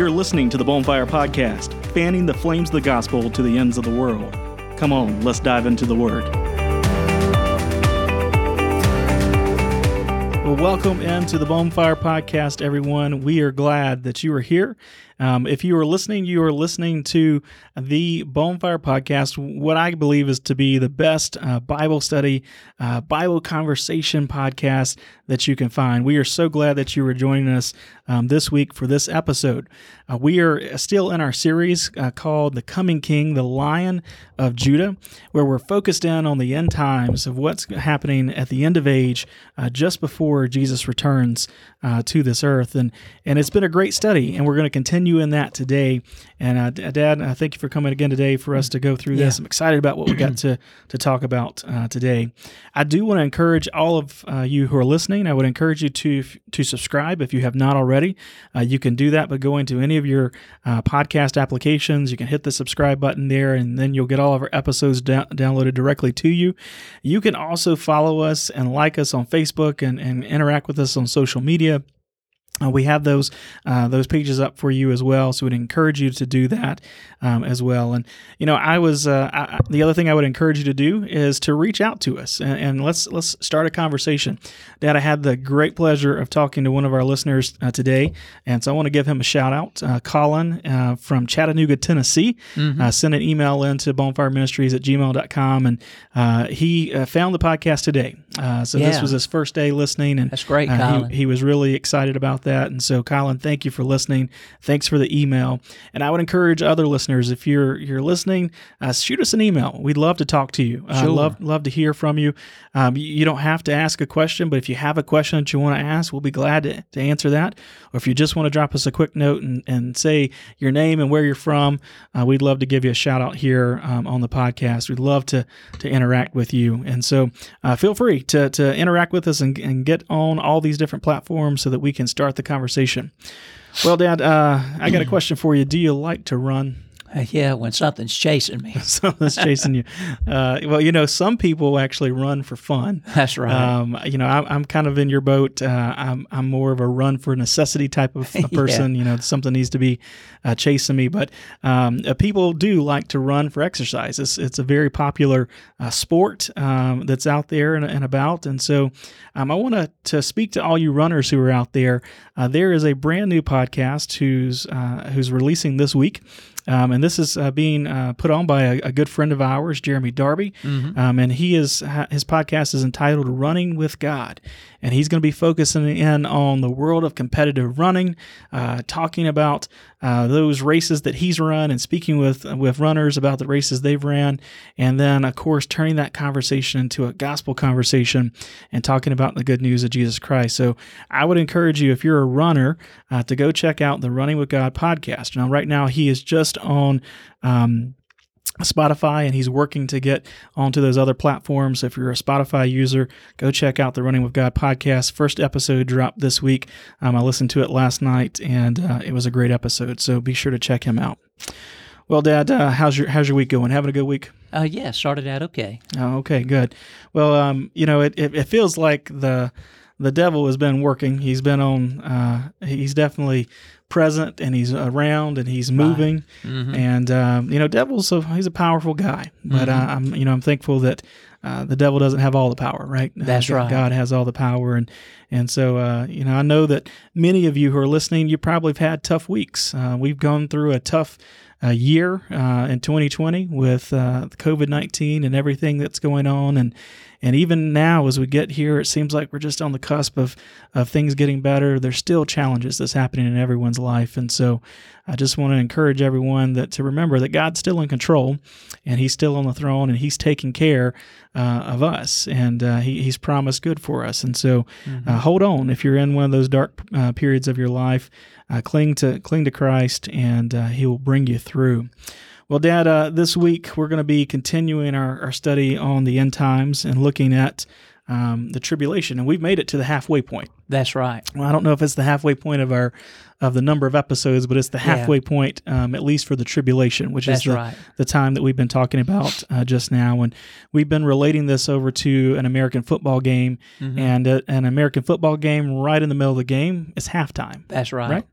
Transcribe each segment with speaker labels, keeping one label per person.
Speaker 1: You're listening to the Bonfire Podcast, fanning the flames of the gospel to the ends of the world. Come on, let's dive into the Word. Well, welcome into the Bonfire Podcast, everyone. We are glad that you are here. Um, if you are listening, you are listening to the Bonfire Podcast, what I believe is to be the best uh, Bible study, uh, Bible conversation podcast that you can find. We are so glad that you are joining us um, this week for this episode. Uh, we are still in our series uh, called The Coming King, the Lion of Judah, where we're focused in on the end times of what's happening at the end of age, uh, just before Jesus returns uh, to this earth. And, and it's been a great study, and we're going to continue in that today. And uh, Dad, uh, thank you for coming again today for us to go through this. I'm excited about what we got to to talk about uh, today. I do want to encourage all of uh, you who are listening. I would encourage you to to subscribe if you have not already. Uh, you can do that by going to any of your uh, podcast applications. You can hit the subscribe button there, and then you'll get all of our episodes da- downloaded directly to you. You can also follow us and like us on Facebook and, and interact with us on social media. Uh, we have those uh, those pages up for you as well, so we'd encourage you to do that um, as well. And you know, I was uh, I, the other thing I would encourage you to do is to reach out to us and, and, let's let's start a conversation. Dad, I had the great pleasure of talking to one of our listeners uh, today, and so I want to give him a shout out. Uh, Colin uh, from Chattanooga, Tennessee, mm-hmm. sent an email in to bonfireministries at gmail.com, and he found the podcast today. so yeah. this was his first day listening, and
Speaker 2: that's great. Colin.
Speaker 1: He, he was really excited about that that. And so, Colin, thank you for listening. Thanks for the email. And I would encourage other listeners if you're you're listening, uh, shoot us an email. We'd love to talk to you. Uh, sure. love love to hear from you. Um, you don't have to ask a question, but if you have a question that you want to ask, we'll be glad to, to answer that. Or if you just want to drop us a quick note and, and say your name and where you're from, uh, we'd love to give you a shout out here um, on the podcast. We'd love to to interact with you. And so, uh, feel free to to interact with us and, and get on all these different platforms so that we can start the conversation. Well, Dad, uh, I got a question for you. Do you like to run?
Speaker 2: Uh, yeah, when something's chasing me.
Speaker 1: something's chasing you. Uh, well, you know, some people actually run for fun.
Speaker 2: That's right. Um,
Speaker 1: you know, I'm, I'm, kind of in your boat. Uh, I'm, I'm more of a run for necessity type of person. yeah. You know, something needs to be uh, chasing me. But um, uh, people do like to run for exercise. It's, it's a very popular uh, sport um, that's out there and, and about. And so um, I want to to speak to all you runners who are out there. there is a brand new podcast who's who's releasing this week. Um, and this is uh, being uh, put on by a, a, good friend of ours, Jeremy Darby. Mm-hmm. Um, and he is his podcast is entitled "Running with God," and he's going to be focusing in on the world of competitive running, uh, talking about uh, those races that he's run and speaking with with runners about the races they've ran, and then of course turning that conversation into a gospel conversation and talking about the good news of Jesus Christ. So I would encourage you if you're a runner uh, to go check out the Running with God podcast. Now right now he is just on. Um, Spotify, and he's working to get onto those other platforms. If you're a Spotify user, go check out the Running with God podcast. First episode dropped this week. Um, I listened to it last night, and uh, it was a great episode. So be sure to check him out. Well, Dad, uh, how's your how's your week going? Having a good week?
Speaker 2: Uh, yeah, started out okay.
Speaker 1: Oh, okay, good. Well, um, you know, it, it, it feels like the the devil has been working. He's been on. Uh, he's definitely present and he's around and he's moving. Mm-hmm. And um, you know, devil's a, he's a powerful guy, but mm-hmm. uh, I'm you know I'm thankful that uh, the devil doesn't have all the power, right?
Speaker 2: That's
Speaker 1: uh,
Speaker 2: right.
Speaker 1: God has all the power, and and so uh, you know I know that many of you who are listening, you probably have had tough weeks. Uh, we've gone through a tough a year uh, in 2020 with uh, COVID 19 and everything that's going on. And, and even now, as we get here, it seems like we're just on the cusp of, of things getting better. There's still challenges that's happening in everyone's life. And so I just want to encourage everyone that to remember that God's still in control and He's still on the throne and He's taking care uh, of us and uh, he, He's promised good for us. And so mm-hmm. Uh, hold on if you're in one of those dark uh, periods of your life. Uh, cling to cling to Christ, and uh, He will bring you through. Well, Dad, uh, this week we're going to be continuing our, our study on the end times and looking at um, the tribulation, and we've made it to the halfway point.
Speaker 2: That's right.
Speaker 1: Well, I don't know if it's the halfway point of our of the number of episodes, but it's the
Speaker 2: Yeah.
Speaker 1: halfway point, um, at least for the tribulation, which
Speaker 2: That's
Speaker 1: is the,
Speaker 2: right.
Speaker 1: the time that we've been talking about uh, just now. And we've been relating this over to an American football game,
Speaker 2: Mhm.
Speaker 1: and uh, an American football game right in the middle of the game is halftime.
Speaker 2: That's right.
Speaker 1: Right.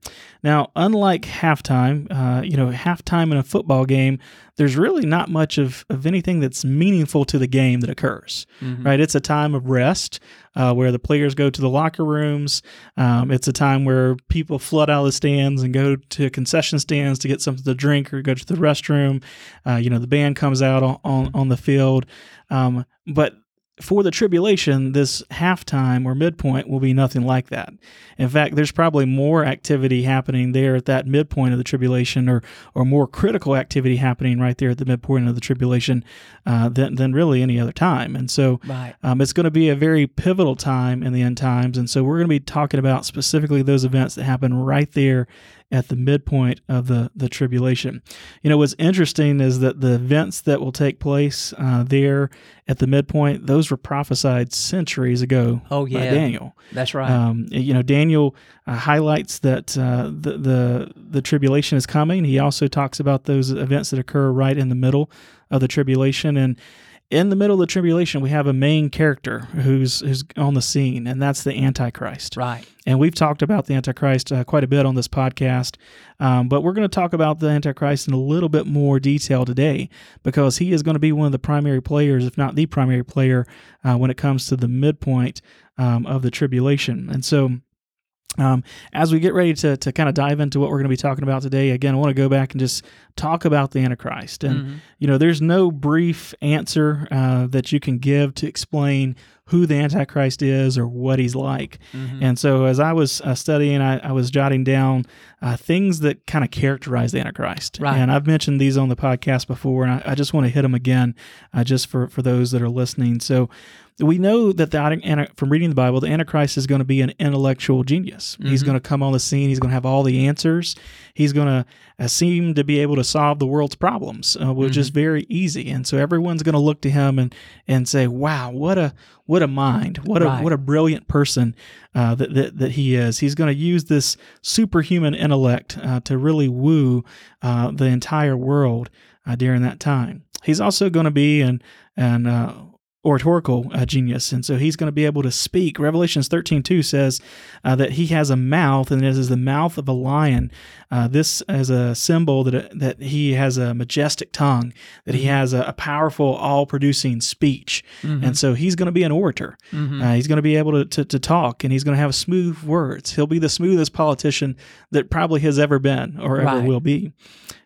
Speaker 1: Now, unlike halftime, uh, you know, halftime in a football game, there's really not much of, of anything that's meaningful to the game that occurs,
Speaker 2: Mhm.
Speaker 1: right? It's a time of rest uh, where the players go to the locker rooms. Um, it's a time where people flood out of the stands and go to concession stands to get something to drink or go to the restroom. Uh, you know, the band comes out on, on, on the field. Um, but for the tribulation, this halftime or midpoint will be nothing like that. In fact, there's probably more activity happening there at that midpoint of the tribulation, or or more critical activity happening right there at the midpoint of the tribulation uh, than than really any other time. And so,
Speaker 2: Right.
Speaker 1: um, it's going to be a very pivotal time in the end times. And so, we're going to be talking about specifically those events that happen right there at the midpoint of the the tribulation. You know, what's interesting is that the events that will take place uh, there at the midpoint, those were prophesied centuries ago
Speaker 2: Oh
Speaker 1: by
Speaker 2: yeah.
Speaker 1: Daniel.
Speaker 2: That's right.
Speaker 1: Um, you know, Daniel uh, highlights that uh, the, the the tribulation is coming. He also talks about those events that occur right in the middle of the tribulation, and in the middle of the tribulation, we have a main character who's who's on the scene, and that's the Antichrist.
Speaker 2: right.
Speaker 1: And we've talked about the Antichrist uh, quite a bit on this podcast, um, but we're going to talk about the Antichrist in a little bit more detail today because he is going to be one of the primary players, if not the primary player, uh, when it comes to the midpoint um, of the tribulation. And so. Um, as we get ready to, to kind of dive into what we're going to be talking about today, again, I want to go back and just talk about the Antichrist. And,
Speaker 2: Mhm.
Speaker 1: you know, there's no brief answer uh, that you can give to explain who the Antichrist is or what he's like.
Speaker 2: Mhm.
Speaker 1: And so, as I was uh, studying, I, I was jotting down uh, things that kind of characterize the Antichrist.
Speaker 2: Right.
Speaker 1: And I've mentioned these on the podcast before, and I, I just want to hit them again, uh, just for for those that are listening. So. We know that the from reading the Bible, the Antichrist is going to be an intellectual genius. He's
Speaker 2: Mhm.
Speaker 1: going to come on the scene. He's going to have all the answers. He's going to uh, seem to be able to solve the world's problems, uh, which is very easy. And so everyone's going to look to him and and say, "Wow, what a what a mind! What a what a brilliant person uh, that, that that he is." He's going to use this superhuman intellect uh, to really woo uh, the entire world uh, during that time. He's also going to be an an uh, oratorical uh, genius and so he's going to be able to speak revelations 13 2 says uh, that he has a mouth and it is the mouth of a lion uh, this is a symbol that that he has a majestic tongue that he has a, a powerful all producing speech
Speaker 2: Mhm.
Speaker 1: and so he's going to be an orator
Speaker 2: Mhm.
Speaker 1: uh, he's going to be able to, to, to talk and he's going to have smooth words. He'll be the smoothest politician that probably has ever been or ever
Speaker 2: Right.
Speaker 1: will be.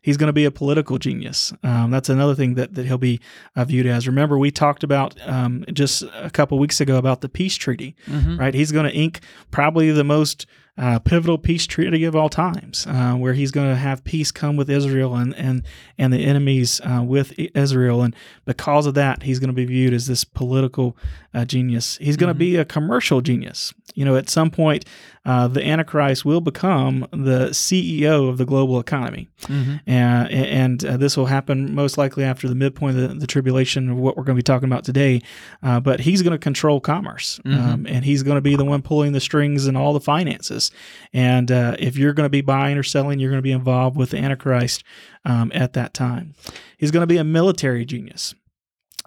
Speaker 1: He's going to be a political genius. Um, that's another thing that, that he'll be uh, viewed as. Remember, we talked about um, just a couple weeks ago about the peace treaty,
Speaker 2: Mhm.
Speaker 1: right? He's going to ink probably the most uh, pivotal peace treaty of all times, uh, where he's going to have peace come with Israel and and and the enemies uh, with Israel, and because of that, he's going to be viewed as this political uh, genius. He's going to be a commercial genius. You know, at some point, uh, the Antichrist will become the CEO of the global economy,
Speaker 2: Mhm.
Speaker 1: and, and uh, this will happen most likely after the midpoint of the, the tribulation of what we're going to be talking about today. Uh, but he's going to control commerce, um, and he's going to be the one pulling the strings and all the finances. And uh, if you're going to be buying or selling, you're going to be involved with the Antichrist um, at that time. He's going to be a military genius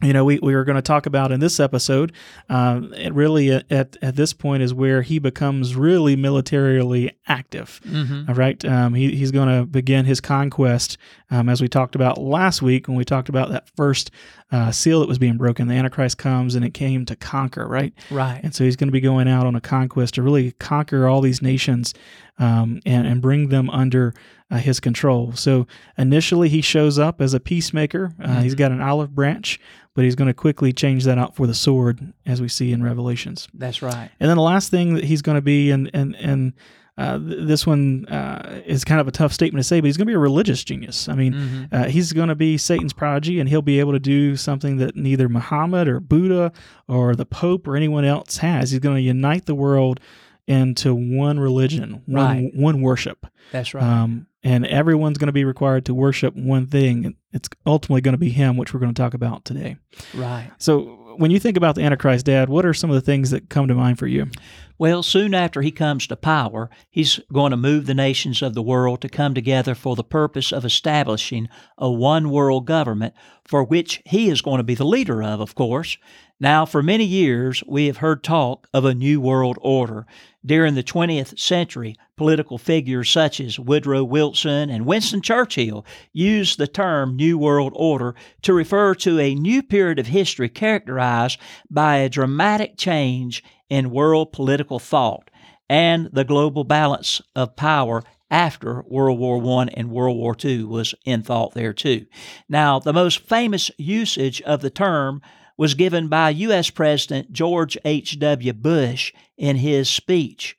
Speaker 1: you know, we, we were going to talk about in this episode, um, it really at, at, at this point is where he becomes really militarily active.
Speaker 2: Mhm.
Speaker 1: All right. Um, he, he's going to begin his conquest, um, as we talked about last week when we talked about that first uh, seal that was being broken. The Antichrist comes and it came to conquer, right?
Speaker 2: Right.
Speaker 1: And so he's going to be going out on a conquest to really conquer all these nations um, and, and bring them under uh, his control. So initially, he shows up as a peacemaker. Uh, He's got an olive branch, but he's going to quickly change that out for the sword, as we see in Revelations.
Speaker 2: That's right.
Speaker 1: And then the last thing that he's going to be, and and and uh, th- this one uh, is kind of a tough statement to say, but he's going to be a religious genius. I mean,
Speaker 2: Mhm.
Speaker 1: uh, he's going to be Satan's prodigy, and he'll be able to do something that neither Muhammad or Buddha or the Pope or anyone else has. He's going to unite the world into one religion, one
Speaker 2: Right.
Speaker 1: one worship,
Speaker 2: That's right.
Speaker 1: um, and everyone's going to be required to worship one thing. It's ultimately going to be Him, which we're going to talk about today.
Speaker 2: right.
Speaker 1: So, when you think about the Antichrist, Dad, what are some of the things that come to mind for you?
Speaker 2: Well, soon after he comes to power, he's going to move the nations of the world to come together for the purpose of establishing a one world government for which he is going to be the leader of, of course. Now, for many years, we have heard talk of a new world order. During the 20th century, political figures such as Woodrow Wilson and Winston Churchill used the term New World Order to refer to a new period of history characterized by a dramatic change in world political thought and the global balance of power after World War I and World War II was in thought there too. Now, the most famous usage of the term was given by U.S. President George H.W. Bush in his speech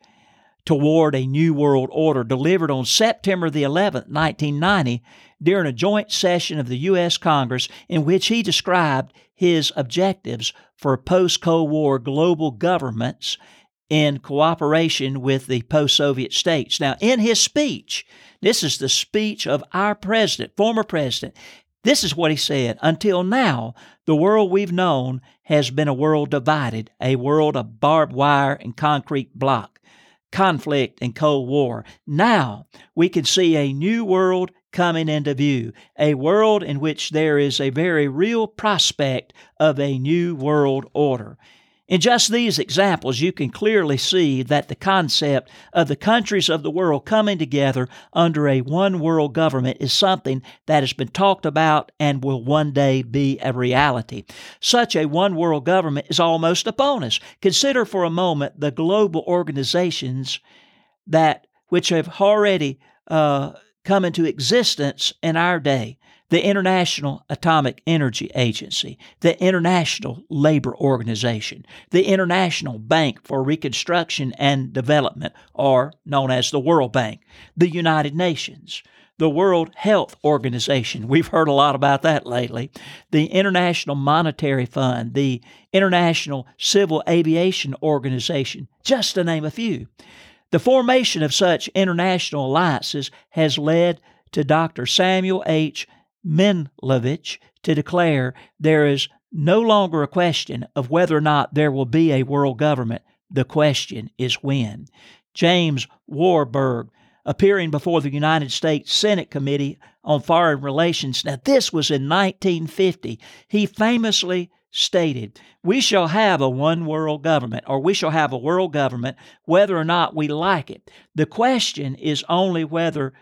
Speaker 2: toward a new world order delivered on September the 11th, 1990, during a joint session of the U.S. Congress in which he described his objectives for post Cold War global governments in cooperation with the post Soviet states. Now, in his speech, this is the speech of our president, former president. This is what he said Until now, the world we've known has been a world divided, a world of barbed wire and concrete block, conflict and Cold War. Now we can see a new world coming into view, a world in which there is a very real prospect of a new world order. In just these examples, you can clearly see that the concept of the countries of the world coming together under a one world government is something that has been talked about and will one day be a reality. Such a one world government is almost upon us. Consider for a moment the global organizations that which have already uh, come into existence in our day the International Atomic Energy Agency, the International Labor Organization, the International Bank for Reconstruction and Development, or known as the World Bank, the United Nations, the World Health Organization. We've heard a lot about that lately. The International Monetary Fund, the International Civil Aviation Organization, just to name a few. The formation of such international alliances has led to Dr. Samuel H. Menlevich to declare there is no longer a question of whether or not there will be a world government. The question is when. James Warburg, appearing before the United States Senate Committee on Foreign Relations, now this was in 1950, he famously stated, We shall have a one world government, or we shall have a world government whether or not we like it. The question is only whether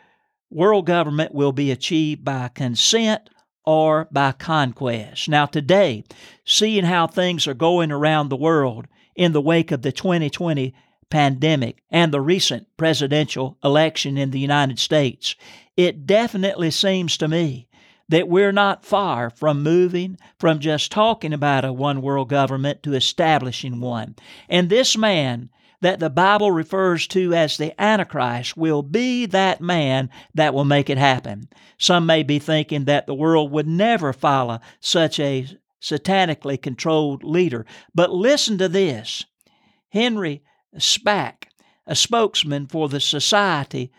Speaker 2: world government will be achieved by consent or by conquest. Now, today, seeing how things are going around the world in the wake of the 2020 pandemic and the recent presidential election in the United States, it definitely seems to me that we're not far from moving from just talking about a one world government to establishing one. And this man that the Bible refers to as the Antichrist will be that man that will make it happen. Some may be thinking that the world would never follow such a satanically controlled leader. But listen to this Henry Spaak, a spokesman for the Society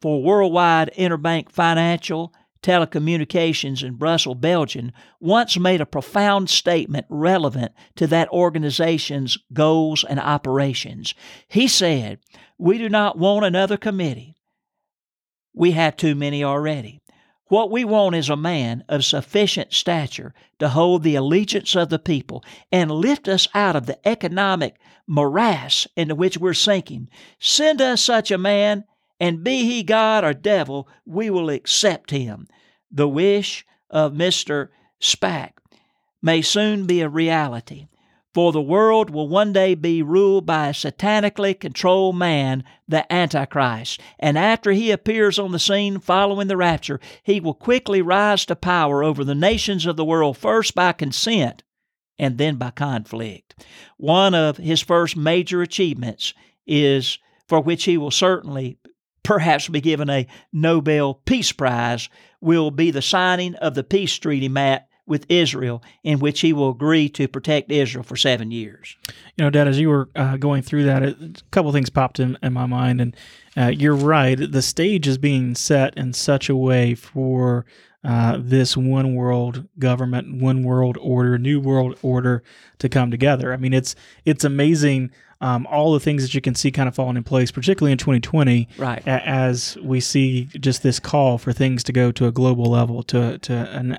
Speaker 2: for Worldwide Interbank Financial Telecommunications in Brussels, Belgium, once made a profound statement relevant to that organization's goals and operations. He said, We do not want another committee. We have too many already. What we want is a man of sufficient stature to hold the allegiance of the people and lift us out of the economic morass into which we're sinking. Send us such a man and be he God or devil, we will accept him. The wish of Mr. Spaak may soon be a reality, for the world will one day be ruled by a satanically controlled man, the Antichrist. And after he appears on the scene following the rapture, he will quickly rise to power over the nations of the world, first by consent and then by conflict. One of his first major achievements is for which he will certainly perhaps be given a Nobel Peace Prize, will be the signing of the peace treaty map with Israel, in which he will agree to protect Israel for seven years.
Speaker 1: You know, Dad, as you were uh, going through that, a couple things popped in, in my mind, and uh, you're right. The stage is being set in such a way for uh, this one world government, one world order, new world order to come together. I mean, it's it's amazing um, all the things that you can see kind of falling in place, particularly in 2020,
Speaker 2: Right.
Speaker 1: a- as we see just this call for things to go to a global level, to to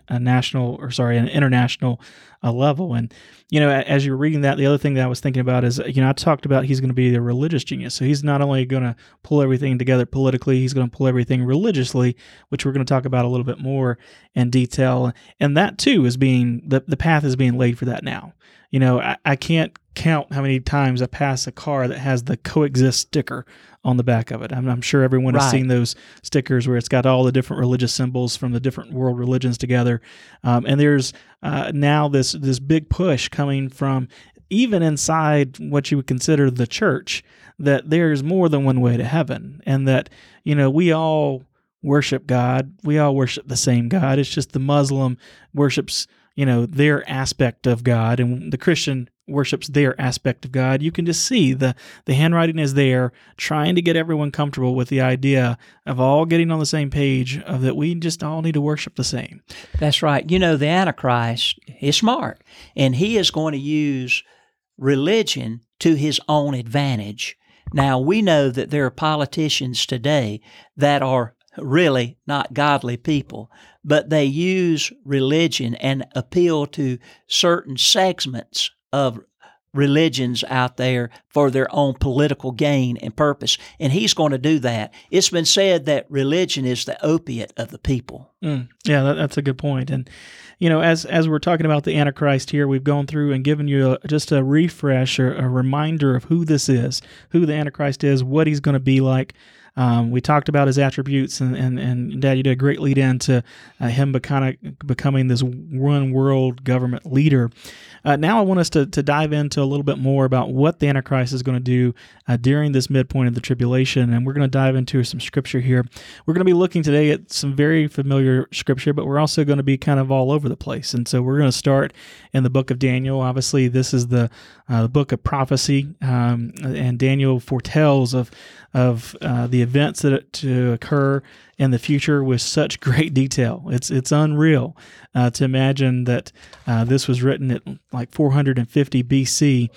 Speaker 1: a, a national or sorry, an international uh, level. And you know, as you're reading that, the other thing that I was thinking about is, you know, I talked about he's going to be the religious genius. So he's not only going to pull everything together politically, he's going to pull everything religiously, which we're going to talk about a little bit more in detail. And that too is being the the path is being laid for that now. You know, I, I can't count how many times I pass a car that has the coexist sticker on the back of it. I'm, I'm sure everyone has seen those stickers where it's got all the different religious symbols from the different world religions together. Um, and there's uh, now this this big push coming from even inside what you would consider the church that there's more than one way to heaven, and that you know we all worship God. We all worship the same God. It's just the Muslim worships you know their aspect of God, and the Christian worships their aspect of God. You can just see the the handwriting is there, trying to get everyone comfortable with the idea of all getting on the same page of that we just all need to worship the same.
Speaker 2: That's right. You know, the Antichrist is smart, and he is going to use religion to his own advantage. Now, we know that there are politicians today that are really not godly people, but they use religion and appeal to certain segments of religions out there for their own political gain and purpose. And he's going to do that. It's been said that religion is the opiate of the people.
Speaker 1: Mm, yeah, that, that's a good point. And you know, as as we're talking about the Antichrist here, we've gone through and given you a, just a refresh or a reminder of who this is, who the Antichrist is, what he's going to be like. Um, we talked about his attributes, and, and, and Dad, you did a great lead into uh, him becoming becoming this one world government leader. Uh, now, I want us to, to dive into a little bit more about what the Antichrist is going to do uh, during this midpoint of the tribulation, and we're going to dive into some scripture here. We're going to be looking today at some very familiar scripture, but we're also going to be kind of all over the place. And so we're going to start in the book of Daniel. Obviously, this is the uh, the book of prophecy, um, and Daniel foretells of of uh, events that to occur in the future with such great detail. It's it's unreal uh, to imagine that uh, this was written at like 450 BC,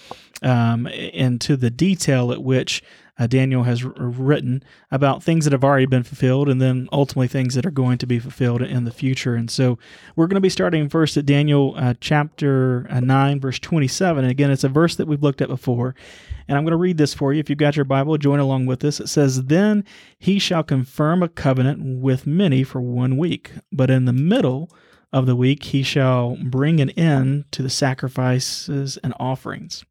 Speaker 1: um, and to the detail at which uh, Daniel has r- written about things that have already been fulfilled, and then ultimately things that are going to be fulfilled in the future. And so we're going to be starting first at Daniel uh, chapter uh, 9, verse 27. And again, it's a verse that we've looked at before. And I'm going to read this for you. If you've got your Bible, join along with us. It says, Then he shall confirm a covenant with many for one week, but in the middle of the week he shall bring an end to the sacrifices and offerings.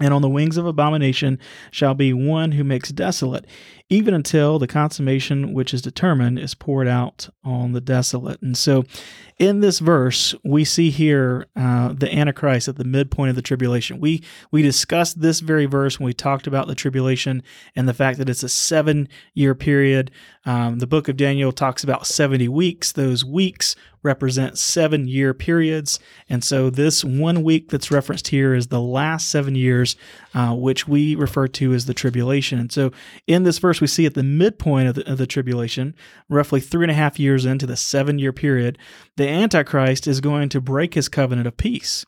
Speaker 1: And on the wings of abomination shall be one who makes desolate, even until the consummation which is determined is poured out on the desolate. And so, in this verse, we see here uh, the Antichrist at the midpoint of the tribulation. We we discussed this very verse when we talked about the tribulation and the fact that it's a seven year period. Um, the book of Daniel talks about 70 weeks. Those weeks represent seven year periods. And so, this one week that's referenced here is the last seven years, uh, which we refer to as the tribulation. And so, in this verse, we see at the midpoint of the, of the tribulation, roughly three and a half years into the seven year period, the Antichrist is going to break his covenant of peace.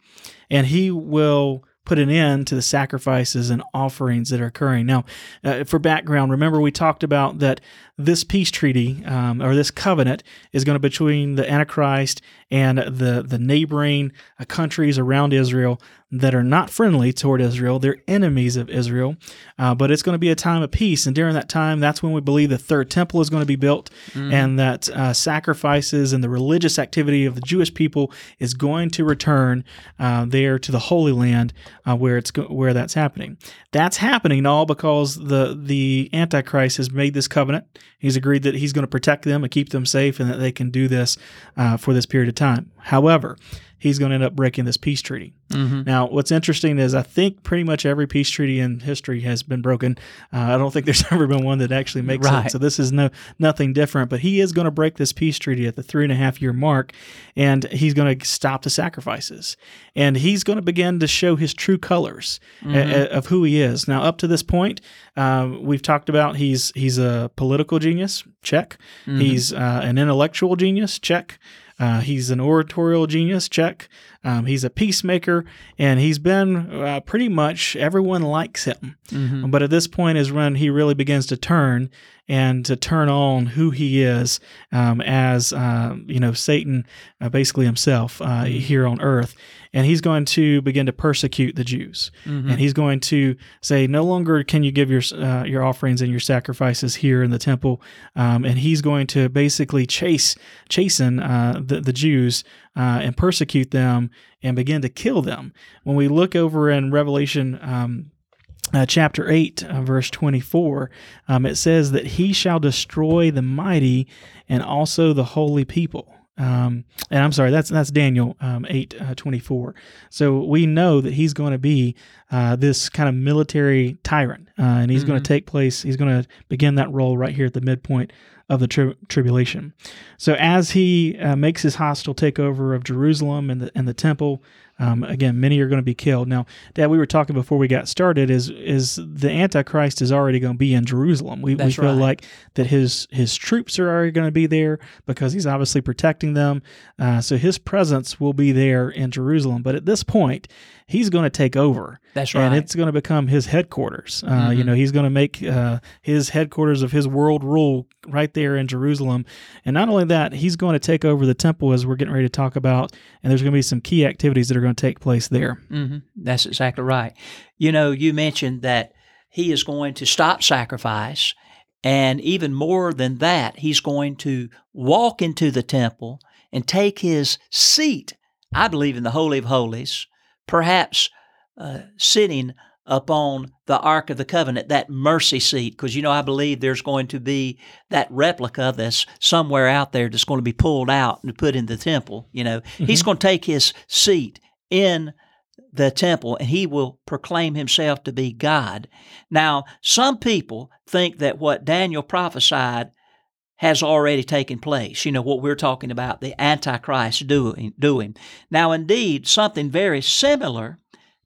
Speaker 1: And he will put an end to the sacrifices and offerings that are occurring. Now, uh, for background, remember we talked about that this peace treaty um, or this covenant is going to be between the Antichrist and the the neighboring uh, countries around Israel that are not friendly toward Israel. They're enemies of Israel, uh, but it's going to be a time of peace. And during that time, that's when we believe the third temple is going to be built, and that uh, sacrifices and the religious activity of the Jewish people is going to return uh, there to the Holy Land, uh, where it's go- where that's happening. That's happening all because the the Antichrist has made this covenant. He's agreed that he's going to protect them and keep them safe, and that they can do this uh, for this period of time. However, he's going to end up breaking this peace treaty. Now, what's interesting is I think pretty much every peace treaty in history has been broken. Uh, I don't think there's ever been one that actually makes
Speaker 2: Right.
Speaker 1: it. So this is no nothing different. But he is going to break this peace treaty at the three and a half year mark, and he's going to stop the sacrifices, and he's going to begin to show his true colors a- a- of who he is. Now, up to this point, um, we've talked about he's he's a political genius. Check. He's uh, an intellectual genius. Check. Uh, he's an oratorial genius. Check. Um, he's a peacemaker, and he's been uh, pretty much everyone likes him.
Speaker 2: Mhm.
Speaker 1: But at this point is when he really begins to turn and to turn on who he is um, as uh, you know Satan, uh, basically himself uh, here on earth, and he's going to begin to persecute the Jews,
Speaker 2: Mhm.
Speaker 1: and he's going to say, no longer can you give your uh, your offerings and your sacrifices here in the temple, um, and he's going to basically chase chasten uh, the the Jews uh, and persecute them and begin to kill them. When we look over in Revelation. Um, uh, chapter 8, uh, verse 24, um, it says that he shall destroy the mighty and also the holy people. Um, and I'm sorry, that's that's Daniel um, 8 uh, 24. So we know that he's going to be uh, this kind of military tyrant, uh, and he's going
Speaker 2: Mhm.
Speaker 1: to take place, he's going to begin that role right here at the midpoint of the tri- tribulation. So as he uh, makes his hostile takeover of Jerusalem and the, and the temple, um, again, many are going to be killed. Now, Dad, we were talking before we got started. Is is the Antichrist is already going to be in Jerusalem? We, we feel
Speaker 2: right.
Speaker 1: like that his his troops are already going to be there because he's obviously protecting them. Uh, so his presence will be there in Jerusalem. But at this point, he's going to take over,
Speaker 2: That's right.
Speaker 1: and it's going to become his headquarters. Uh, You
Speaker 2: Mhm.
Speaker 1: know, he's going to make uh, his headquarters of his world rule right there in Jerusalem. And not only that, he's going to take over the temple as we're getting ready to talk about. And there's going to be some key activities that are going to take place there.
Speaker 2: hmm That's exactly right. You know, you mentioned that he is going to stop sacrifice, and even more than that, he's going to walk into the temple and take his seat, I believe, in the Holy of Holies, perhaps uh, sitting upon the Ark of the Covenant, that mercy seat, because, you know, I believe there's going to be that replica that's somewhere out there that's going to be pulled out and put in the temple. You know, he's going to take his seat in the temple and he will proclaim himself to be God. Now, some people think that what Daniel prophesied has already taken place. You know, what we're talking about, the Antichrist doing. doing. Now, indeed, something very similar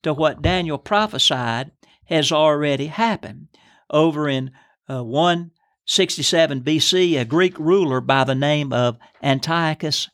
Speaker 2: to what Daniel prophesied has already happened. Over in uh, 167 BC, a Greek ruler by the name of Antiochus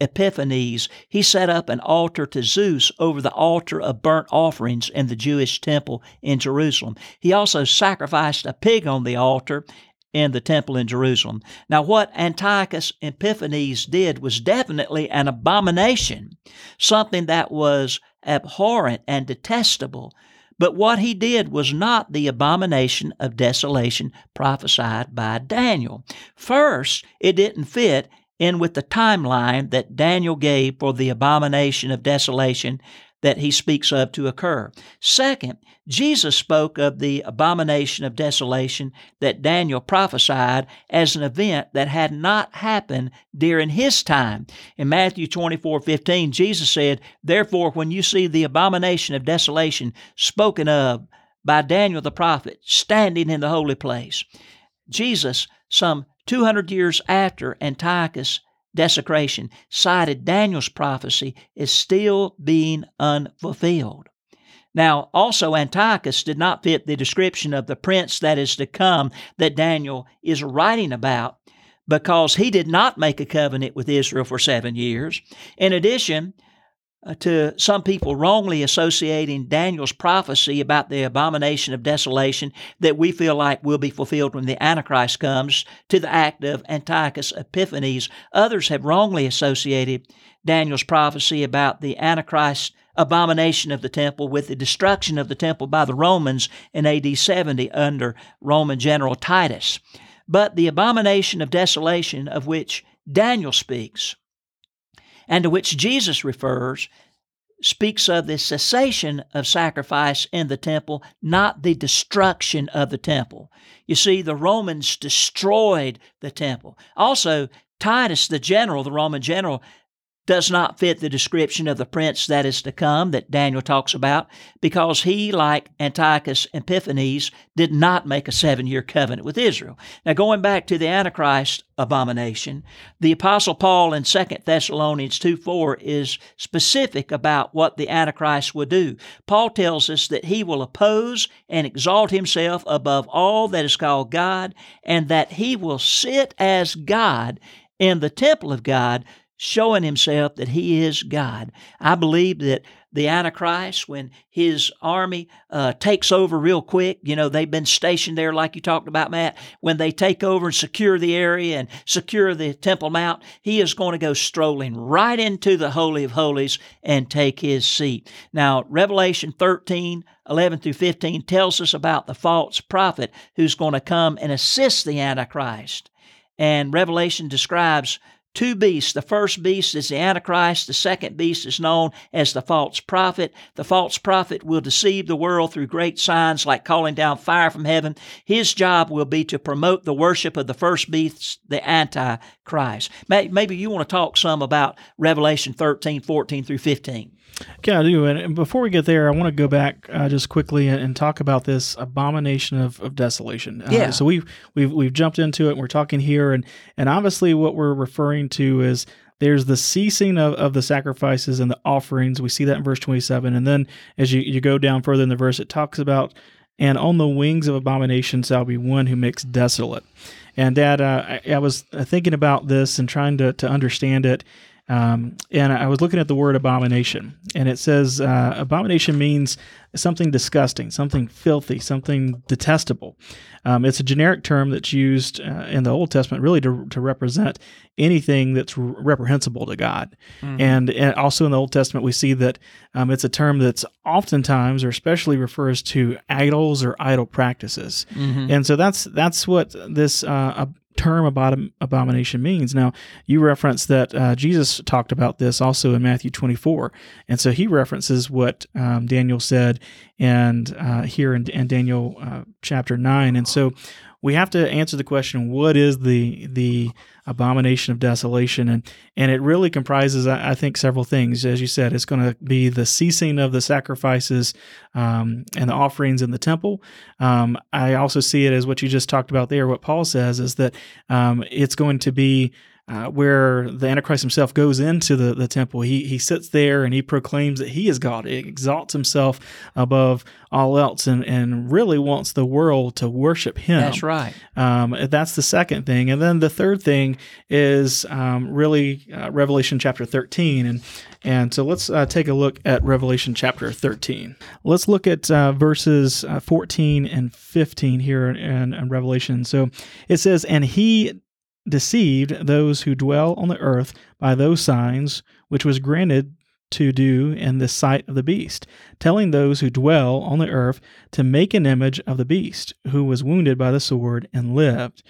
Speaker 2: Epiphanes, he set up an altar to Zeus over the altar of burnt offerings in the Jewish temple in Jerusalem. He also sacrificed a pig on the altar in the temple in Jerusalem. Now, what Antiochus Epiphanes did was definitely an abomination, something that was abhorrent and detestable. But what he did was not the abomination of desolation prophesied by Daniel. First, it didn't fit in with the timeline that Daniel gave for the abomination of desolation that he speaks of to occur. Second, Jesus spoke of the abomination of desolation that Daniel prophesied as an event that had not happened during his time. In Matthew 24 15, Jesus said, Therefore, when you see the abomination of desolation spoken of by Daniel the prophet standing in the holy place, Jesus, some 200 years after Antiochus' desecration, cited Daniel's prophecy is still being unfulfilled. Now, also, Antiochus did not fit the description of the prince that is to come that Daniel is writing about because he did not make a covenant with Israel for seven years. In addition, Uh, to some people wrongly associating Daniel's prophecy about the abomination of desolation that we feel like will be fulfilled when the Antichrist comes to the act of Antiochus Epiphanes. Others have wrongly associated Daniel's prophecy about the Antichrist abomination of the temple with the destruction of the temple by the Romans in AD 70 under Roman General Titus. But the abomination of desolation of which Daniel speaks and to which Jesus refers, speaks of the cessation of sacrifice in the temple, not the destruction of the temple. You see, the Romans destroyed the temple. Also, Titus, the general, the Roman general, does not fit the description of the prince that is to come that Daniel talks about because he, like Antiochus Epiphanes, did not make a seven year covenant with Israel. Now, going back to the Antichrist abomination, the Apostle Paul in 2 Thessalonians 2 4 is specific about what the Antichrist will do. Paul tells us that he will oppose and exalt himself above all that is called God, and that he will sit as God in the temple of God showing himself that he is God. I believe that the Antichrist, when his army uh, takes over real quick, you know, they've been stationed there, like you talked about, Matt. When they take over and secure the area and secure the Temple Mount, he is going to go strolling right into the Holy of Holies and take his seat. Now, Revelation 13, 11 through 15 tells us about the false prophet who's going to come and assist the Antichrist. And Revelation describes two beasts. The first beast is the Antichrist. The second beast is known as the false prophet. The false prophet will deceive the world through great signs like calling down fire from heaven. His job will be to promote the worship of the first beast, the Antichrist. Maybe you want to talk some about Revelation 13, 14 through 15.
Speaker 1: Yeah, I do. And before we get there, I want to go back uh, just quickly and, and, talk about this abomination of, of desolation. Uh,
Speaker 2: yeah.
Speaker 1: So we've we've we've jumped into it. and We're talking here, and and obviously what we're referring to is there's the ceasing of, of the sacrifices and the offerings. We see that in verse 27, and then as you you go down further in the verse, it talks about and on the wings of abomination shall be one who makes desolate. And Dad, uh, I, I was thinking about this and trying to to understand it um, and I was looking at the word abomination, and it says uh, abomination means something disgusting, something filthy, something detestable. Um, it's a generic term that's used uh, in the Old Testament really to, to represent anything that's reprehensible to God. Mm-hmm. And, and, also in the Old Testament, we see that um, it's a term that's oftentimes or especially refers to idols or idol practices. Mm-hmm. And so that's that's what this uh, term about abomination means. Now, you reference that uh, Jesus talked about this also in Matthew 24, and so he references what um, Daniel said and uh, here in, in Daniel uh, chapter nine, and so we have to answer the question: What is the the abomination of desolation? And and it really comprises, I, think, several things. As you said, it's going to be the ceasing of the sacrifices um, and the offerings in the temple. Um, I also see it as what you just talked about there. What Paul says is that um, it's going to be uh, where the Antichrist himself goes into the, the temple. He, he sits there and he proclaims that he is God. He exalts himself above all else and, and really wants the world to worship him.
Speaker 2: That's right.
Speaker 1: Um, that's the second thing. And then the third thing is um, really uh, Revelation chapter 13. And, and so let's uh, take a look at Revelation chapter 13. Let's look at uh, verses uh, 14 and 15 here in, in Revelation. So it says, And he deceived those who dwell on the earth by those signs which was granted to do in the sight of the beast, telling those who dwell on the earth to make an image of the beast, who was wounded by the sword and lived.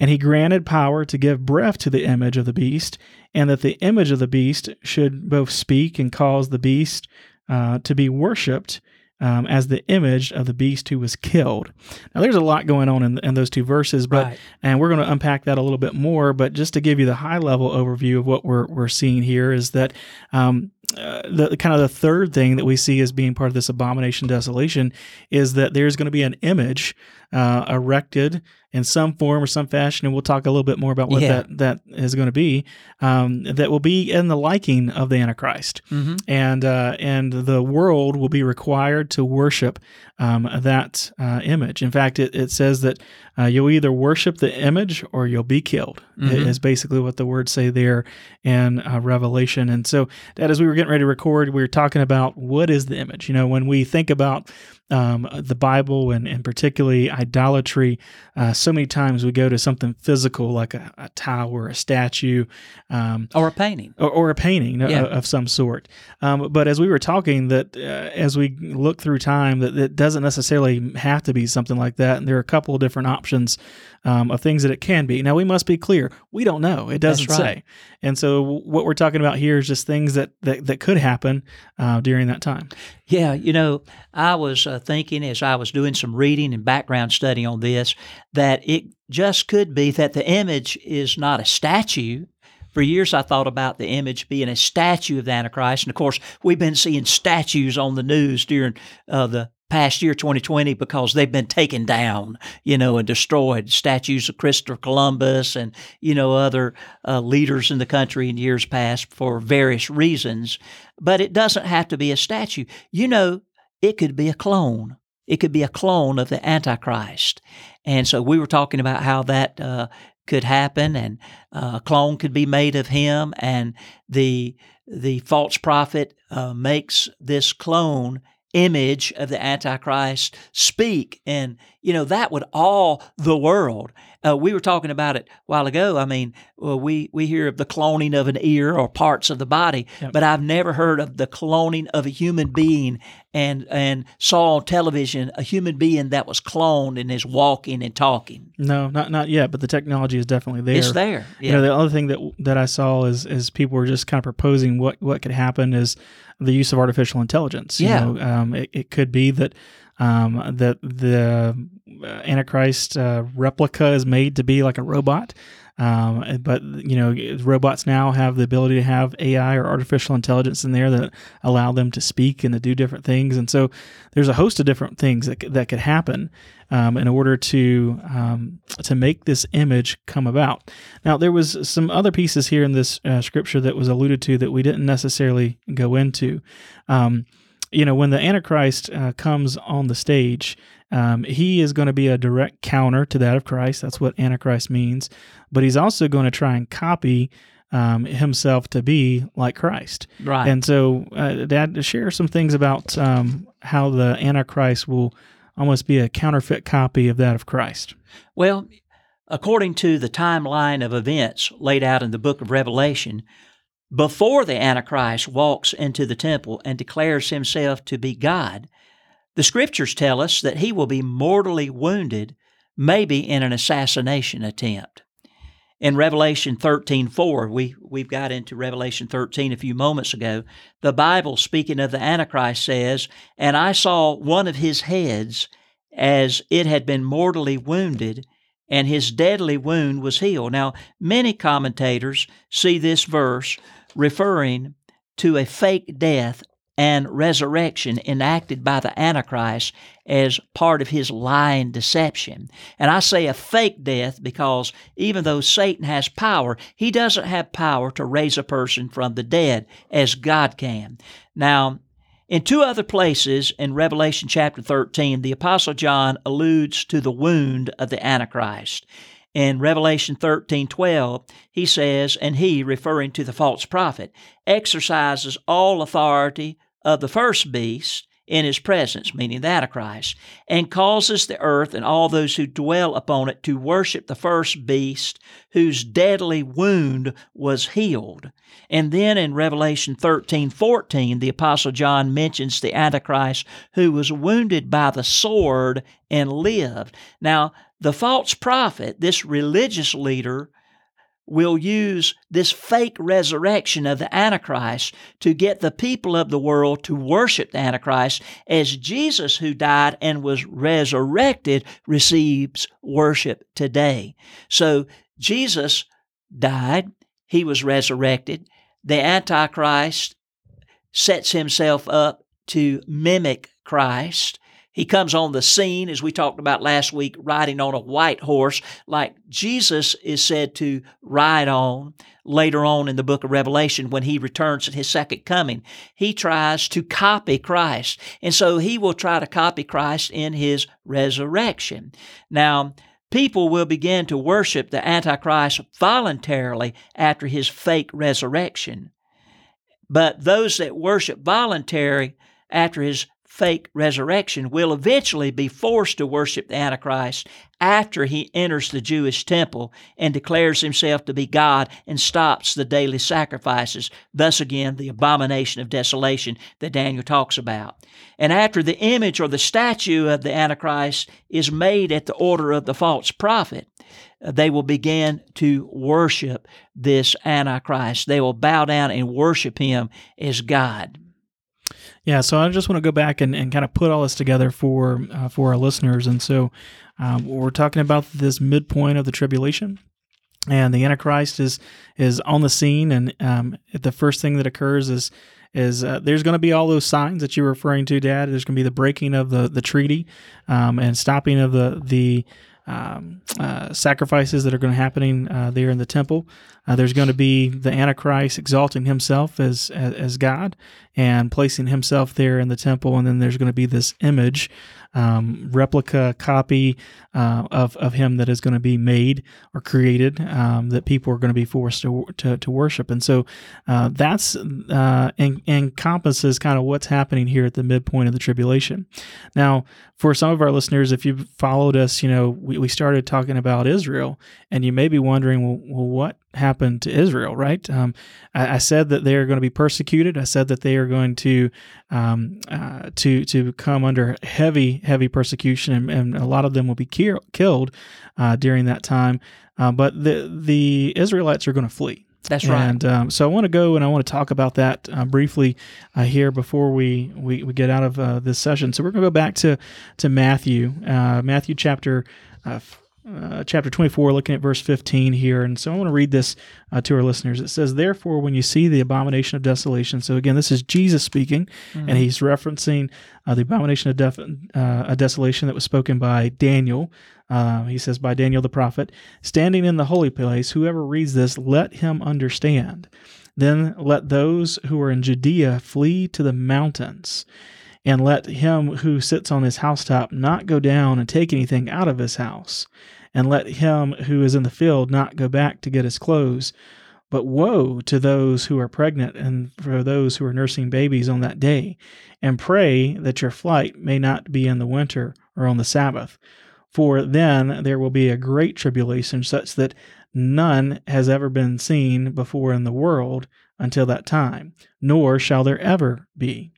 Speaker 1: And he granted power to give breath to the image of the beast, and that the image of the beast should both speak and cause the beast uh, to be worshipped, um, as the image of the beast who was killed. Now, there's a lot going on in, in those two verses, but right. and we're going to unpack that a little bit more. But just to give you the high level overview of what we're we're seeing here is that um, uh, the kind of the third thing that we see as being part of this abomination desolation is that there's going to be an image uh, erected in some form or some fashion, and we'll talk a little bit more about what yeah. that that is going to be. Um, that will be in the liking of the Antichrist, mm-hmm. and uh, and the world will be required to worship um, that uh, image. In fact, it, it says that uh, you'll either worship the image or you'll be killed. Mm-hmm. Is basically what the words say there in uh, Revelation. And so, that as we were getting ready to record, we were talking about what is the image. You know, when we think about um, the Bible and, and particularly idolatry, uh, so many times we go to something physical like a, a tower, a statue,
Speaker 2: um, or a painting,
Speaker 1: or, or a painting yeah. of, of, some sort. Um, but as we were talking, that uh, as we look through time, that it doesn't necessarily have to be something like that, and there are a couple of different options um, of things that it can be. Now we must be clear: we don't know; it doesn't right. say. And so what we're talking about here is just things that that, that could happen uh, during that time.
Speaker 2: Yeah, you know, I was uh, thinking as I was doing some reading and background study on this that it just could be that the image is not a statue for years, I thought about the image being a statue of the Antichrist. And of course, we've been seeing statues on the news during uh, the past year 2020 because they've been taken down, you know, and destroyed. Statues of Christopher Columbus and, you know, other uh, leaders in the country in years past for various reasons. But it doesn't have to be a statue. You know, it could be a clone. It could be a clone of the Antichrist. And so we were talking about how that uh, could happen, and uh, a clone could be made of him, and the the false prophet uh, makes this clone image of the Antichrist speak. And, you know, that would awe the world. Uh, we were talking about it a while ago. I mean, well, we, we hear of the cloning of an ear or parts of the body, yep. but I've never heard of the cloning of a human being and and saw on television a human being that was cloned and is walking and talking.
Speaker 1: No, not not yet, but the technology is definitely there.
Speaker 2: It's there.
Speaker 1: Yeah. You know, the other thing that that I saw is is people were just kind of proposing what what could happen is the use of artificial intelligence. You
Speaker 2: yeah.
Speaker 1: Know, um, it, it could be that um, that the Antichrist uh, replica is made to be like a robot. Um, but you know, robots now have the ability to have AI or artificial intelligence in there that allow them to speak and to do different things. And so, there's a host of different things that that could happen um, in order to um, to make this image come about. Now, there was some other pieces here in this uh, scripture that was alluded to that we didn't necessarily go into. Um, you know, when the Antichrist uh, comes on the stage, um, he is going to be a direct counter to that of Christ. That's what Antichrist means. But he's also going to try and copy um, himself to be like Christ.
Speaker 2: Right.
Speaker 1: And so, uh, Dad, share some things about um, how the Antichrist will almost be a counterfeit copy of that of Christ.
Speaker 2: Well, according to the timeline of events laid out in the book of Revelation, before the Antichrist walks into the temple and declares himself to be God, the scriptures tell us that he will be mortally wounded, maybe in an assassination attempt. In Revelation 13:4, we we've got into Revelation 13 a few moments ago. The Bible speaking of the Antichrist says, "And I saw one of his heads as it had been mortally wounded, and his deadly wound was healed." Now, many commentators see this verse referring to a fake death and resurrection enacted by the Antichrist as part of his lying deception. And I say a fake death because even though Satan has power, he doesn't have power to raise a person from the dead as God can. Now, in two other places in Revelation chapter 13, the Apostle John alludes to the wound of the Antichrist. In Revelation 13 12, he says, and he, referring to the false prophet, exercises all authority of the first beast in his presence, meaning the Antichrist, and causes the earth and all those who dwell upon it to worship the first beast whose deadly wound was healed. And then in Revelation 13 14, the Apostle John mentions the Antichrist who was wounded by the sword and lived. Now, the false prophet, this religious leader, will use this fake resurrection of the Antichrist to get the people of the world to worship the Antichrist as Jesus, who died and was resurrected, receives worship today. So Jesus died, he was resurrected. The Antichrist sets himself up to mimic Christ. He comes on the scene, as we talked about last week, riding on a white horse, like Jesus is said to ride on later on in the book of Revelation when he returns at his second coming. He tries to copy Christ. And so he will try to copy Christ in his resurrection. Now, people will begin to worship the Antichrist voluntarily after his fake resurrection. But those that worship voluntary after his fake resurrection will eventually be forced to worship the Antichrist after he enters the Jewish temple and declares himself to be God and stops the daily sacrifices, thus again the abomination of desolation that Daniel talks about. And after the image or the statue of the Antichrist is made at the order of the false prophet, uh, they will begin to worship this Antichrist. They will bow down and worship him as God.
Speaker 1: Yeah, so I just want to go back and, and kind of put all this together for uh, for our listeners. And so um, we're talking about this midpoint of the tribulation, and the Antichrist is is on the scene, and um, the first thing that occurs is is uh, there's going to be all those signs that you're referring to, Dad. There's going to be the breaking of the the treaty um, and stopping of the the um, uh, sacrifices that are going to happening uh, there in the temple. Uh, there's going to be the Antichrist exalting himself as, as, as God and placing himself there in the temple, and then there's going to be this image um, replica copy uh, of, of him that is going to be made or created um, that people are going to be forced to, to, to worship. And so uh, that's uh, en- encompasses kind of what's happening here at the midpoint of the tribulation. Now, for some of our listeners, if you've followed us, you know, we, we started talking about Israel, and you may be wondering, well, well what happened to Israel, right? Um, I, I, said that they are going to be persecuted. I said that they are going to um, uh, to to come under heavy heavy persecution, and, and, a lot of them will be ki- killed uh, during that time. Uh, but the the Israelites are going to flee.
Speaker 2: That's right.
Speaker 1: And um, so I want to go and I want to talk about that uh, briefly uh, here before we, we, we get out of uh, this session. So we're going to go back to to Matthew, uh, Matthew chapter uh, chapter 24, looking at verse 15 here. And so I want to read this uh, to our listeners. It says, Therefore, when you see the abomination of desolation, so again, this is Jesus speaking, mm-hmm. and he's referencing uh, the abomination of def- uh, a desolation that was spoken by Daniel. Uh, he says, By Daniel the prophet, standing in the holy place, whoever reads this, let him understand. Then let those who are in Judea flee to the mountains and let him who sits on his housetop not go down and take anything out of his house, and let him who is in the field not go back to get his clothes. But woe to those who are pregnant and for those who are nursing babies on that day, and pray that your flight may not be in the winter or on the Sabbath. For then there will be a great tribulation, such that none has ever been seen before in the world until that time, nor shall there ever be.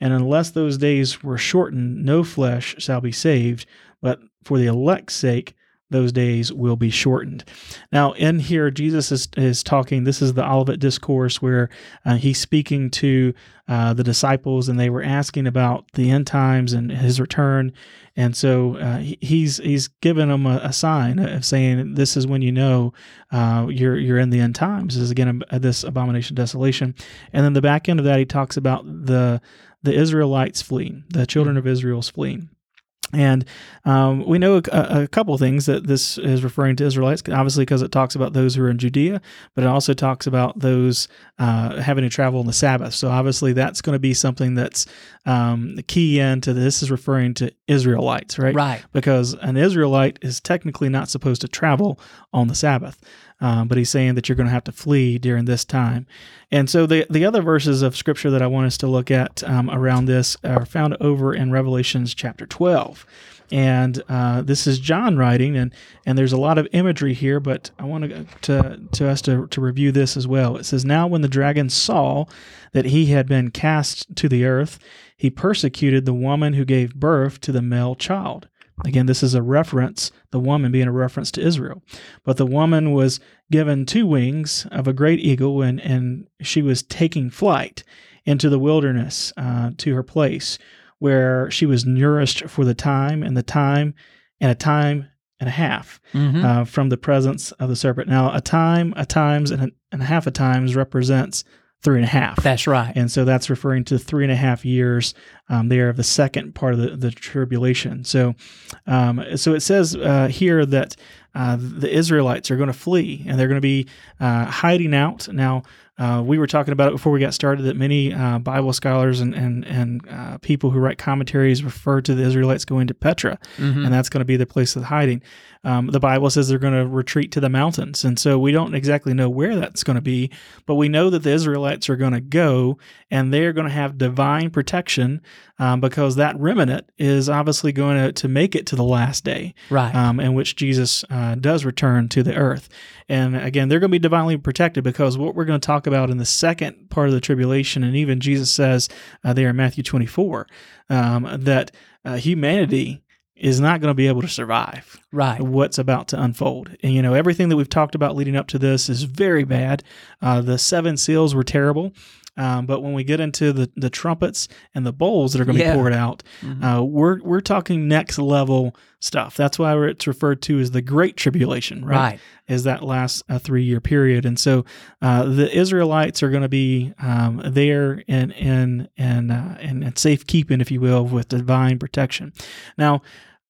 Speaker 1: And unless those days were shortened, no flesh shall be saved, but for the elect's sake, those days will be shortened. Now, in here, Jesus is, is talking. This is the Olivet Discourse where uh, he's speaking to uh, the disciples, and they were asking about the end times and his return. And so uh, he's he's given them a, a, sign of saying, "This is when you know uh, you're you're in the end times." This is again this abomination, desolation, and then the back end of that, he talks about the the Israelites fleeing, the children of Israel's fleeing. And um, we know a, a couple things that this is referring to Israelites, obviously because it talks about those who are in Judea, but it also talks about those uh, having to travel on the Sabbath. So obviously that's going to be something that's um, the key into this is referring to Israelites, right?
Speaker 2: Right.
Speaker 1: Because an Israelite is technically not supposed to travel on the Sabbath. Um, but he's saying that you're going to have to flee during this time. And so the the other verses of scripture that I want us to look at um, around this are found over in Revelations chapter 12. And uh, this is John writing, and, and there's a lot of imagery here, but I want to, to, to us to, to review this as well. It says, Now when the dragon saw that he had been cast to the earth, he persecuted the woman who gave birth to the male child. Again, this is a reference, the woman being a reference to Israel. But the woman was given two wings of a great eagle, and, and she was taking flight into the wilderness uh, to her place where she was nourished for the time and the time and a time and a half mm-hmm. uh, from the presence of the serpent. Now, a time, a times, and a, and a half a times represents three and a half.
Speaker 2: That's right.
Speaker 1: And so that's referring to three and a half years um, there of the second part of the, the tribulation. So, um, so it says uh, here that uh, the Israelites are going to flee and they're going to be uh, hiding out. Now, uh, we were talking about it before we got started that many uh, Bible scholars and and, and uh, people who write commentaries refer to the Israelites going to Petra, mm-hmm. and that's going to be the place of hiding. Um, the Bible says they're going to retreat to the mountains, and so we don't exactly know where that's going to be, but we know that the Israelites are going to go, and they're going to have divine protection um, because that remnant is obviously going to, to make it to the last day,
Speaker 2: right?
Speaker 1: Um, in which Jesus uh, does return to the earth, and again, they're going to be divinely protected because what we're going to talk about in the second part of the tribulation, and even Jesus says uh, there in Matthew 24 um, that uh, humanity is not going to be able to survive
Speaker 2: right.
Speaker 1: what's about to unfold. And you know everything that we've talked about leading up to this is very bad. Uh, the seven seals were terrible um, but when we get into the, the trumpets and the bowls that are going to yeah. be poured out, mm-hmm. uh, we're we're talking next level stuff. That's why it's referred to as the Great Tribulation, right? right. Is that last uh, three year period, and so uh, the Israelites are going to be um, there in in in, uh, in in safekeeping, if you will, with divine protection. Now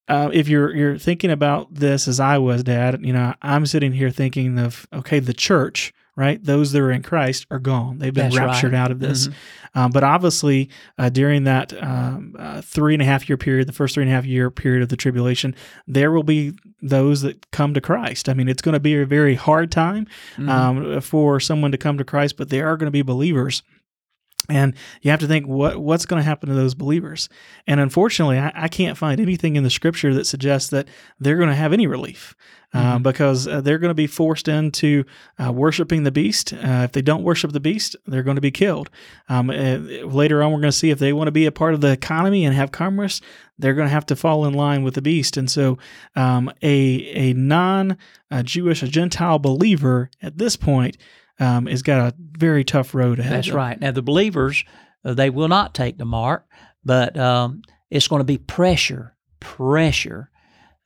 Speaker 1: uh, if you're you're thinking about this as I was, Dad, you know, I'm sitting here thinking of okay, the church, right? Those that are in Christ are gone; they've been
Speaker 2: That's
Speaker 1: raptured
Speaker 2: right.
Speaker 1: out of this.
Speaker 2: Mhm.
Speaker 1: Um, but obviously, uh, during that um, uh, three and a half year period, the first three and a half year period of the tribulation, there will be those that come to Christ. I mean, it's going to be a very hard time
Speaker 2: Mhm.
Speaker 1: um, for someone to come to Christ, but there are going to be believers. And you have to think what what's going to happen to those believers. And unfortunately, I, I can't find anything in the scripture that suggests that they're going to have any relief uh,
Speaker 2: Mhm.
Speaker 1: because uh, they're going to be forced into uh, worshiping the beast. Uh, if they don't worship the beast, they're going to be killed. Um, uh, later on, we're going to see if they want to be a part of the economy and have commerce, they're going to have to fall in line with the beast. And so, um, a a non Jewish, a Gentile believer at this point um, has got a very tough road ahead.
Speaker 2: That's right. Now, the believers, uh, they will not take the mark, but um, it's going to be pressure, pressure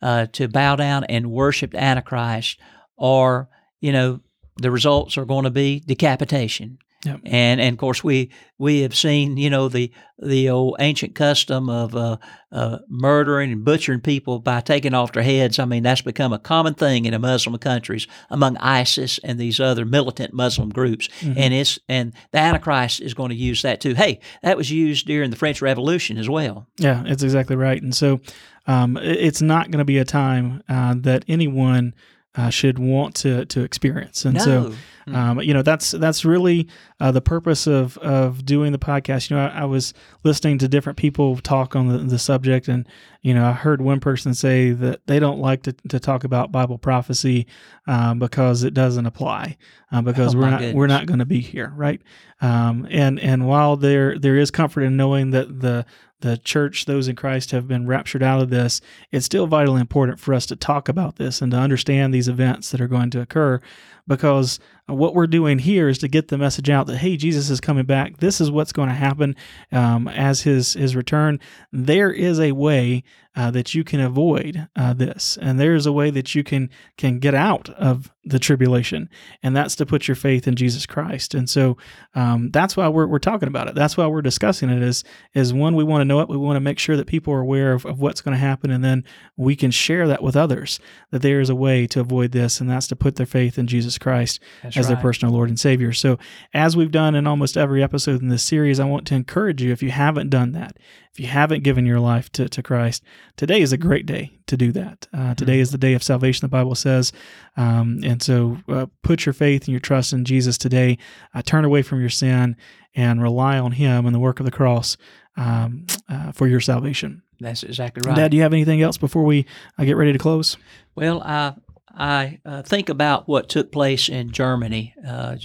Speaker 2: uh, to bow down and worship the Antichrist, or, you know, the results are going to be decapitation.
Speaker 1: Yep.
Speaker 2: And and of course we we have seen you know the the old ancient custom of uh, uh, murdering and butchering people by taking off their heads. I mean that's become a common thing in the Muslim countries among ISIS and these other militant Muslim groups
Speaker 1: Mhm.
Speaker 2: and it's and the Antichrist is going to use that too. Hey, that was used during the French Revolution as well.
Speaker 1: Yeah, it's exactly right. And so um, it's not going to be a time uh, that anyone uh, should want to to experience. And so
Speaker 2: no,
Speaker 1: um, you know that's that's really uh, the purpose of of doing the podcast. You know, I, I was listening to different people talk on the, the subject, and you know, I heard one person say that they don't like to, to talk about Bible prophecy um, because it doesn't apply uh, because
Speaker 2: Oh,
Speaker 1: we're not we're not going to be here, right? Um, and and while there there is comfort in knowing that the the church, those in Christ, have been raptured out of this, it's still vitally important for us to talk about this and to understand these events that are going to occur because what we're doing here is to get the message out that hey jesus is coming back. This is what's going to happen um, as his his return. There is a way uh, that you can avoid uh, this and there is a way that you can can get out of the tribulation and that's to put your faith in jesus christ. And so um, that's why we're, we're talking about it. That's why we're discussing it is is one we want to know it we want to make sure that people are aware of, of what's going to happen and then we can share that with others that there is a way to avoid this and that's to put their faith in jesus christ
Speaker 2: That's
Speaker 1: as their personal Lord and Savior. So, as we've done in almost every episode in this series, I want to encourage you if you haven't done that, if you haven't given your life to, to Christ, today is a great day to do that. Uh, today is the day of salvation, the Bible says. Um, and so, uh, put your faith and your trust in Jesus today. Uh, turn away from your sin and rely on Him and the work of the cross um, uh, for your salvation.
Speaker 2: That's exactly right.
Speaker 1: Dad, do you have anything else before we uh, get ready to close?
Speaker 2: Well, I I uh, think about what took place in Germany uh,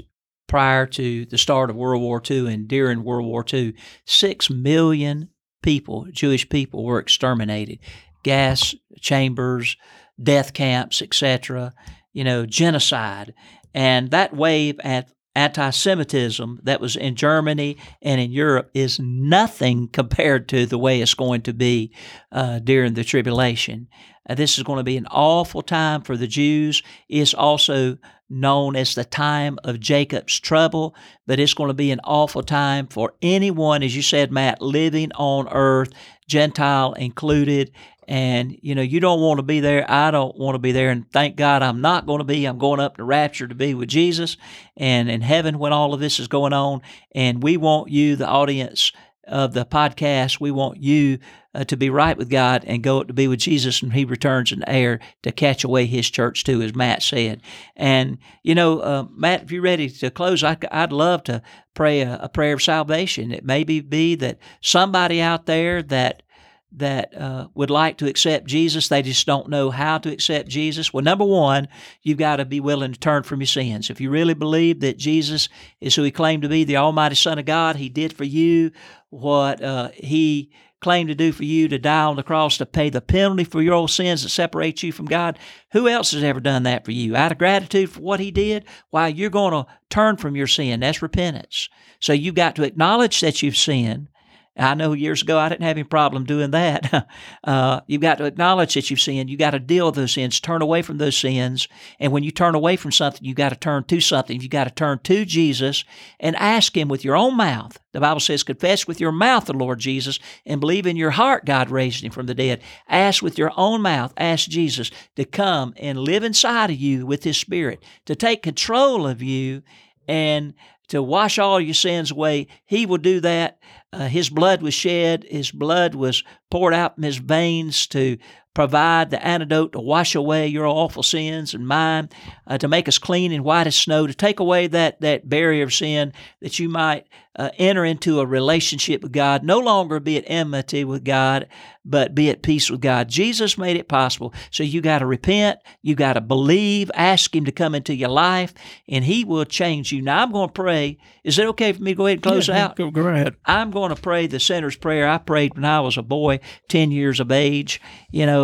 Speaker 2: prior to the start of World War II and during World War II. Six million people, Jewish people, were exterminated. Gas chambers, death camps, etc. You know, genocide, and that wave at anti-Semitism that was in Germany and in Europe is nothing compared to the way it's going to be uh, during the tribulation. Uh, this is going to be an awful time for the Jews. It's also known as the time of Jacob's trouble, but it's going to be an awful time for anyone, as you said, Matt, living on earth, Gentile included. And, you know, you don't want to be there. I don't want to be there. And thank God I'm not going to be. I'm going up to rapture to be with Jesus and in heaven when all of this is going on. And we want you, the audience of the podcast, we want you uh, to be right with God and go up to be with Jesus and He returns in air to catch away His church too, as Matt said. And you know, uh, Matt, if you're ready to close, I, would love to pray a, a, prayer of salvation. It may be that somebody out there that that uh, would like to accept Jesus, they just don't know how to accept Jesus. Well, number one, you've got to be willing to turn from your sins. If you really believe that Jesus is who He claimed to be, the Almighty Son of God, He did for you what uh, He claimed to do for you to die on the cross to pay the penalty for your old sins that separate you from God. Who else has ever done that for you? Out of gratitude for what He did, why you're going to turn from your sin. That's repentance. So you've got to acknowledge that you've sinned I know years ago I didn't have any problem doing that. uh, you've got to acknowledge that you've sinned. You've got to deal with those sins, turn away from those sins. And when you turn away from something, you've got to turn to something. You've got to turn to Jesus and ask Him with your own mouth. The Bible says, confess with your mouth the Lord Jesus and believe in your heart God raised Him from the dead. Ask with your own mouth, ask Jesus to come and live inside of you with His Spirit, to take control of you and to wash all your sins away. He will do that. Uh, his blood was shed, His blood was poured out from His veins to provide the antidote to wash away your awful sins and mine, uh, to make us clean and white as snow, to take away that, that barrier of sin that you might uh, enter into a relationship with God, no longer be at enmity with God, but be at peace with God. Jesus made it possible. So you got to repent, you got to believe, ask Him to come into your life, and He will change you. Now, I'm going to pray. Is it okay for me to go ahead and close
Speaker 1: Yeah,
Speaker 2: out?
Speaker 1: Go, go ahead.
Speaker 2: I'm going to pray the sinner's prayer I prayed when I was a boy, 10 years of age. You know,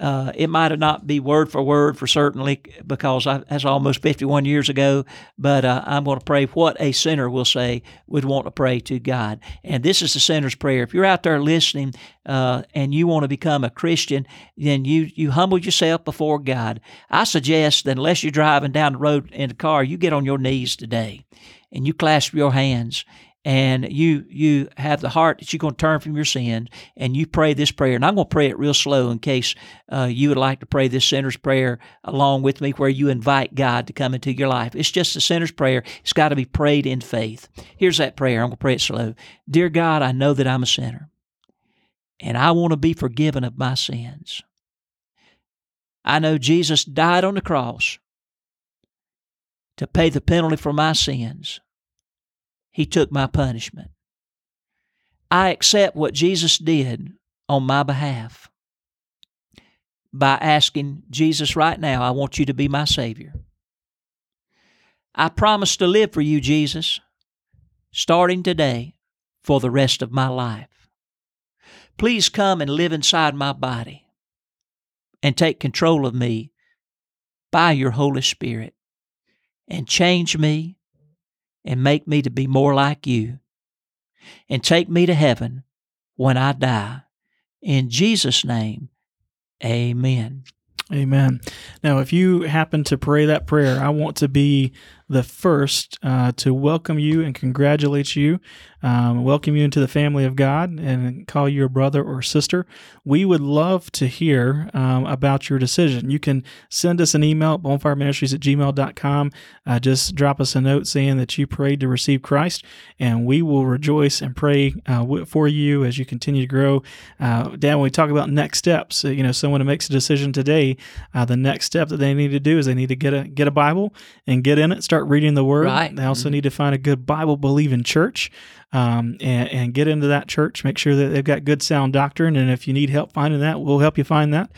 Speaker 2: uh, it might not be word for word for certainly because I, that's almost 51 years ago, but uh, I'm going to pray what a sinner will say would want to pray to God. And this is the sinner's prayer. If you're out there listening uh, and you want to become a Christian, then you, you humble yourself before God. I suggest that unless you're driving down the road in a car, you get on your knees today and you clasp your hands and you you have the heart that you're going to turn from your sins and you pray this prayer. And i'm going to pray it real slow in case uh, you would like to pray this sinner's prayer along with me where you invite god to come into your life. It's just a sinner's prayer. It's got to be prayed in faith. Here's that prayer. I'm going to pray it slow. Dear god i know that i'm a sinner and i want to be forgiven of my sins. I know jesus died on the cross to pay the penalty for my sins he took my punishment. I accept what Jesus did on my behalf by asking Jesus right now, I want you to be my Savior. I promise to live for you, Jesus, starting today for the rest of my life. Please come and live inside my body and take control of me by your Holy Spirit and change me and make me to be more like you and take me to heaven when I die. In Jesus' name, amen.
Speaker 1: Amen. Now, if you happen to pray that prayer, I want to be the first uh, to welcome you and congratulate you, um, welcome you into the family of God, and call you a brother or sister. We would love to hear um, about your decision. You can send us an email at bonefireministries at gmail.com. Uh, just drop us a note saying that you prayed to receive Christ, and we will rejoice and pray uh, for you as you continue to grow. Uh, Dan, when we talk about next steps, uh, you know, someone who makes a decision today, uh, the next step that they need to do is they need to get a get a Bible and get in it, start reading the Word.
Speaker 2: Right.
Speaker 1: They also need to find a good Bible believing church um, and, and get into that church. Make sure that they've got good sound doctrine, and if you need help finding that, we'll help you find that.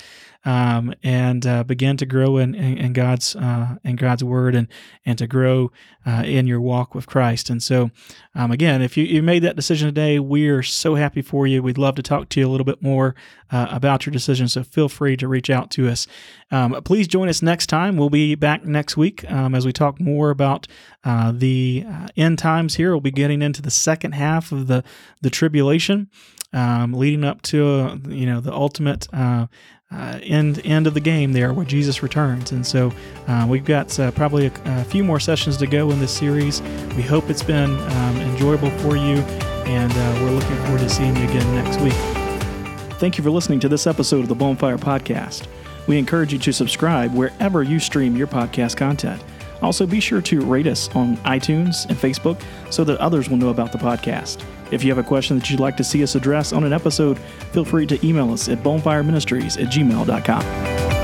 Speaker 1: Um, and uh, begin to grow in, in, in God's uh, in God's word and and to grow uh, in your walk with Christ. And so, um, again, if you, you made that decision today, we are so happy for you. We'd love to talk to you a little bit more uh, about your decision. So feel free to reach out to us. Um, please join us next time. We'll be back next week um, as we talk more about uh, the uh, end times. Here, we'll be getting into the second half of the the tribulation. Um, leading up to uh, you know the ultimate uh, uh, end end of the game there where Jesus returns. And so uh, we've got uh, probably a, a, few more sessions to go in this series. We hope it's been um, enjoyable for you, and uh, we're looking forward to seeing you again next week. Thank you for listening to this episode of the Bonefire Podcast. We encourage you to subscribe wherever you stream your podcast content. Also, be sure to rate us on iTunes and Facebook so that others will know about the podcast. If you have a question that you'd like to see us address on an episode, feel free to email us at bonefireministries at gmail.com.